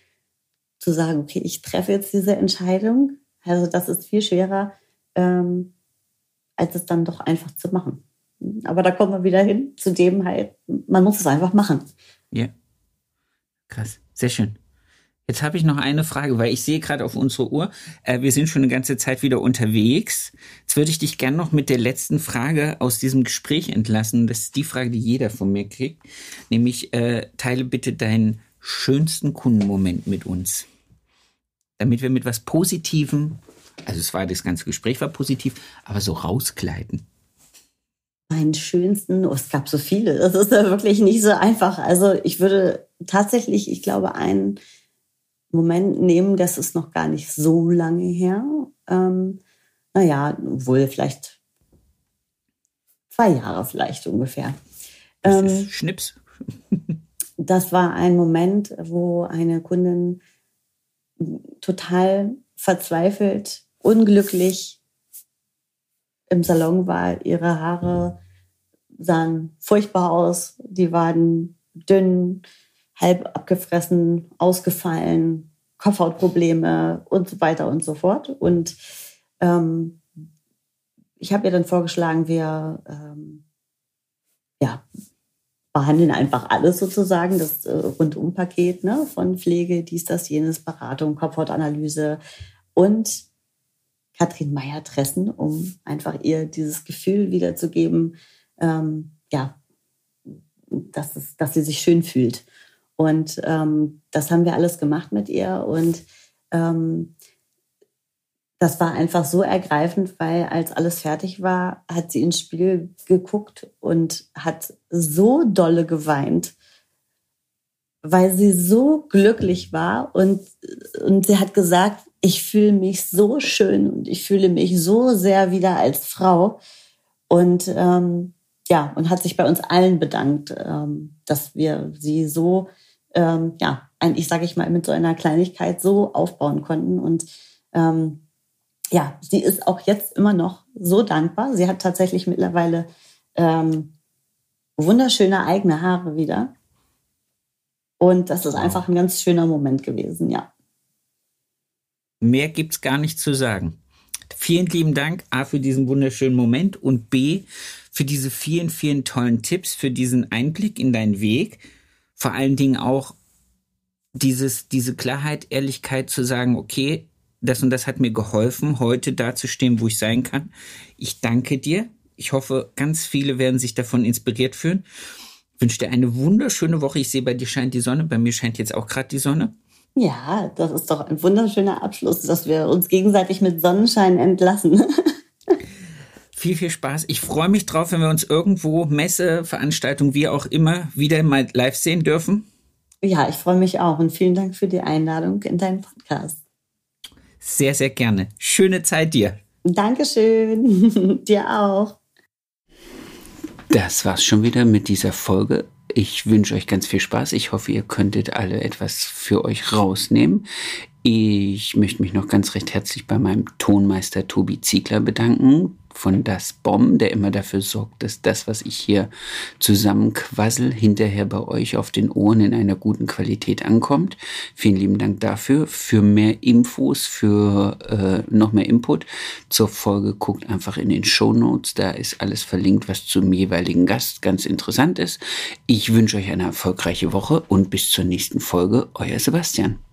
zu sagen, okay, ich treffe jetzt diese Entscheidung. Also das ist viel schwerer, ähm, als es dann doch einfach zu machen. Aber da kommen wir wieder hin zu dem halt, man muss es einfach machen. Ja. Krass. Sehr schön. Jetzt habe ich noch eine Frage, weil ich sehe gerade auf unsere Uhr, äh, wir sind schon eine ganze Zeit wieder unterwegs. Würde ich dich gerne noch mit der letzten Frage aus diesem Gespräch entlassen. Das ist die Frage, die jeder von mir kriegt. Nämlich, äh, teile bitte deinen schönsten Kundenmoment mit uns. Damit wir mit was Positivem, also es war das ganze Gespräch war positiv, aber so rauskleiden. Meinen schönsten, oh, es gab so viele, das ist ja wirklich nicht so einfach. Also ich würde tatsächlich, ich glaube, einen Moment nehmen, das ist noch gar nicht so lange her. Ähm, naja, wohl vielleicht zwei Jahre vielleicht ungefähr. Ähm, Schnips. *laughs* das war ein Moment, wo eine Kundin total verzweifelt, unglücklich im Salon war. Ihre Haare sahen furchtbar aus, die waren dünn, halb abgefressen, ausgefallen, Kopfhautprobleme und so weiter und so fort. Und ähm, ich habe ihr dann vorgeschlagen, wir ähm, ja, behandeln einfach alles sozusagen, das äh, Rundumpaket ne, von Pflege, dies, das, jenes, Beratung, Kopfhautanalyse und Katrin Meyer-Tressen, um einfach ihr dieses Gefühl wiederzugeben, ähm, ja, dass, es, dass sie sich schön fühlt. Und ähm, das haben wir alles gemacht mit ihr. Und ähm, das war einfach so ergreifend, weil als alles fertig war, hat sie ins Spiel geguckt und hat so dolle geweint, weil sie so glücklich war und, und sie hat gesagt, ich fühle mich so schön und ich fühle mich so sehr wieder als Frau. Und ähm, ja, und hat sich bei uns allen bedankt, ähm, dass wir sie so ähm, ja, eigentlich, sage ich mal, mit so einer Kleinigkeit so aufbauen konnten. Und ähm, ja, sie ist auch jetzt immer noch so dankbar. Sie hat tatsächlich mittlerweile ähm, wunderschöne eigene Haare wieder. Und das ist einfach ein ganz schöner Moment gewesen, ja. Mehr gibt's gar nicht zu sagen. Vielen lieben Dank, A, für diesen wunderschönen Moment und B, für diese vielen, vielen tollen Tipps, für diesen Einblick in deinen Weg. Vor allen Dingen auch dieses, diese Klarheit, Ehrlichkeit zu sagen, okay, das und das hat mir geholfen, heute dazustehen, wo ich sein kann. Ich danke dir. Ich hoffe, ganz viele werden sich davon inspiriert fühlen. Ich wünsche dir eine wunderschöne Woche. Ich sehe, bei dir scheint die Sonne. Bei mir scheint jetzt auch gerade die Sonne. Ja, das ist doch ein wunderschöner Abschluss, dass wir uns gegenseitig mit Sonnenschein entlassen. *laughs* viel, viel Spaß. Ich freue mich drauf, wenn wir uns irgendwo, Messe, Veranstaltung, wie auch immer, wieder mal live sehen dürfen. Ja, ich freue mich auch und vielen Dank für die Einladung in deinen Podcast. Sehr, sehr gerne. Schöne Zeit dir. Dankeschön. *laughs* dir auch. Das war's schon wieder mit dieser Folge. Ich wünsche euch ganz viel Spaß. Ich hoffe, ihr könntet alle etwas für euch rausnehmen. Ich möchte mich noch ganz recht herzlich bei meinem Tonmeister Tobi Ziegler bedanken von Das Bomb, der immer dafür sorgt, dass das, was ich hier zusammenquassel, hinterher bei euch auf den Ohren in einer guten Qualität ankommt. Vielen lieben Dank dafür. Für mehr Infos, für äh, noch mehr Input zur Folge guckt einfach in den Show Notes. Da ist alles verlinkt, was zum jeweiligen Gast ganz interessant ist. Ich wünsche euch eine erfolgreiche Woche und bis zur nächsten Folge. Euer Sebastian.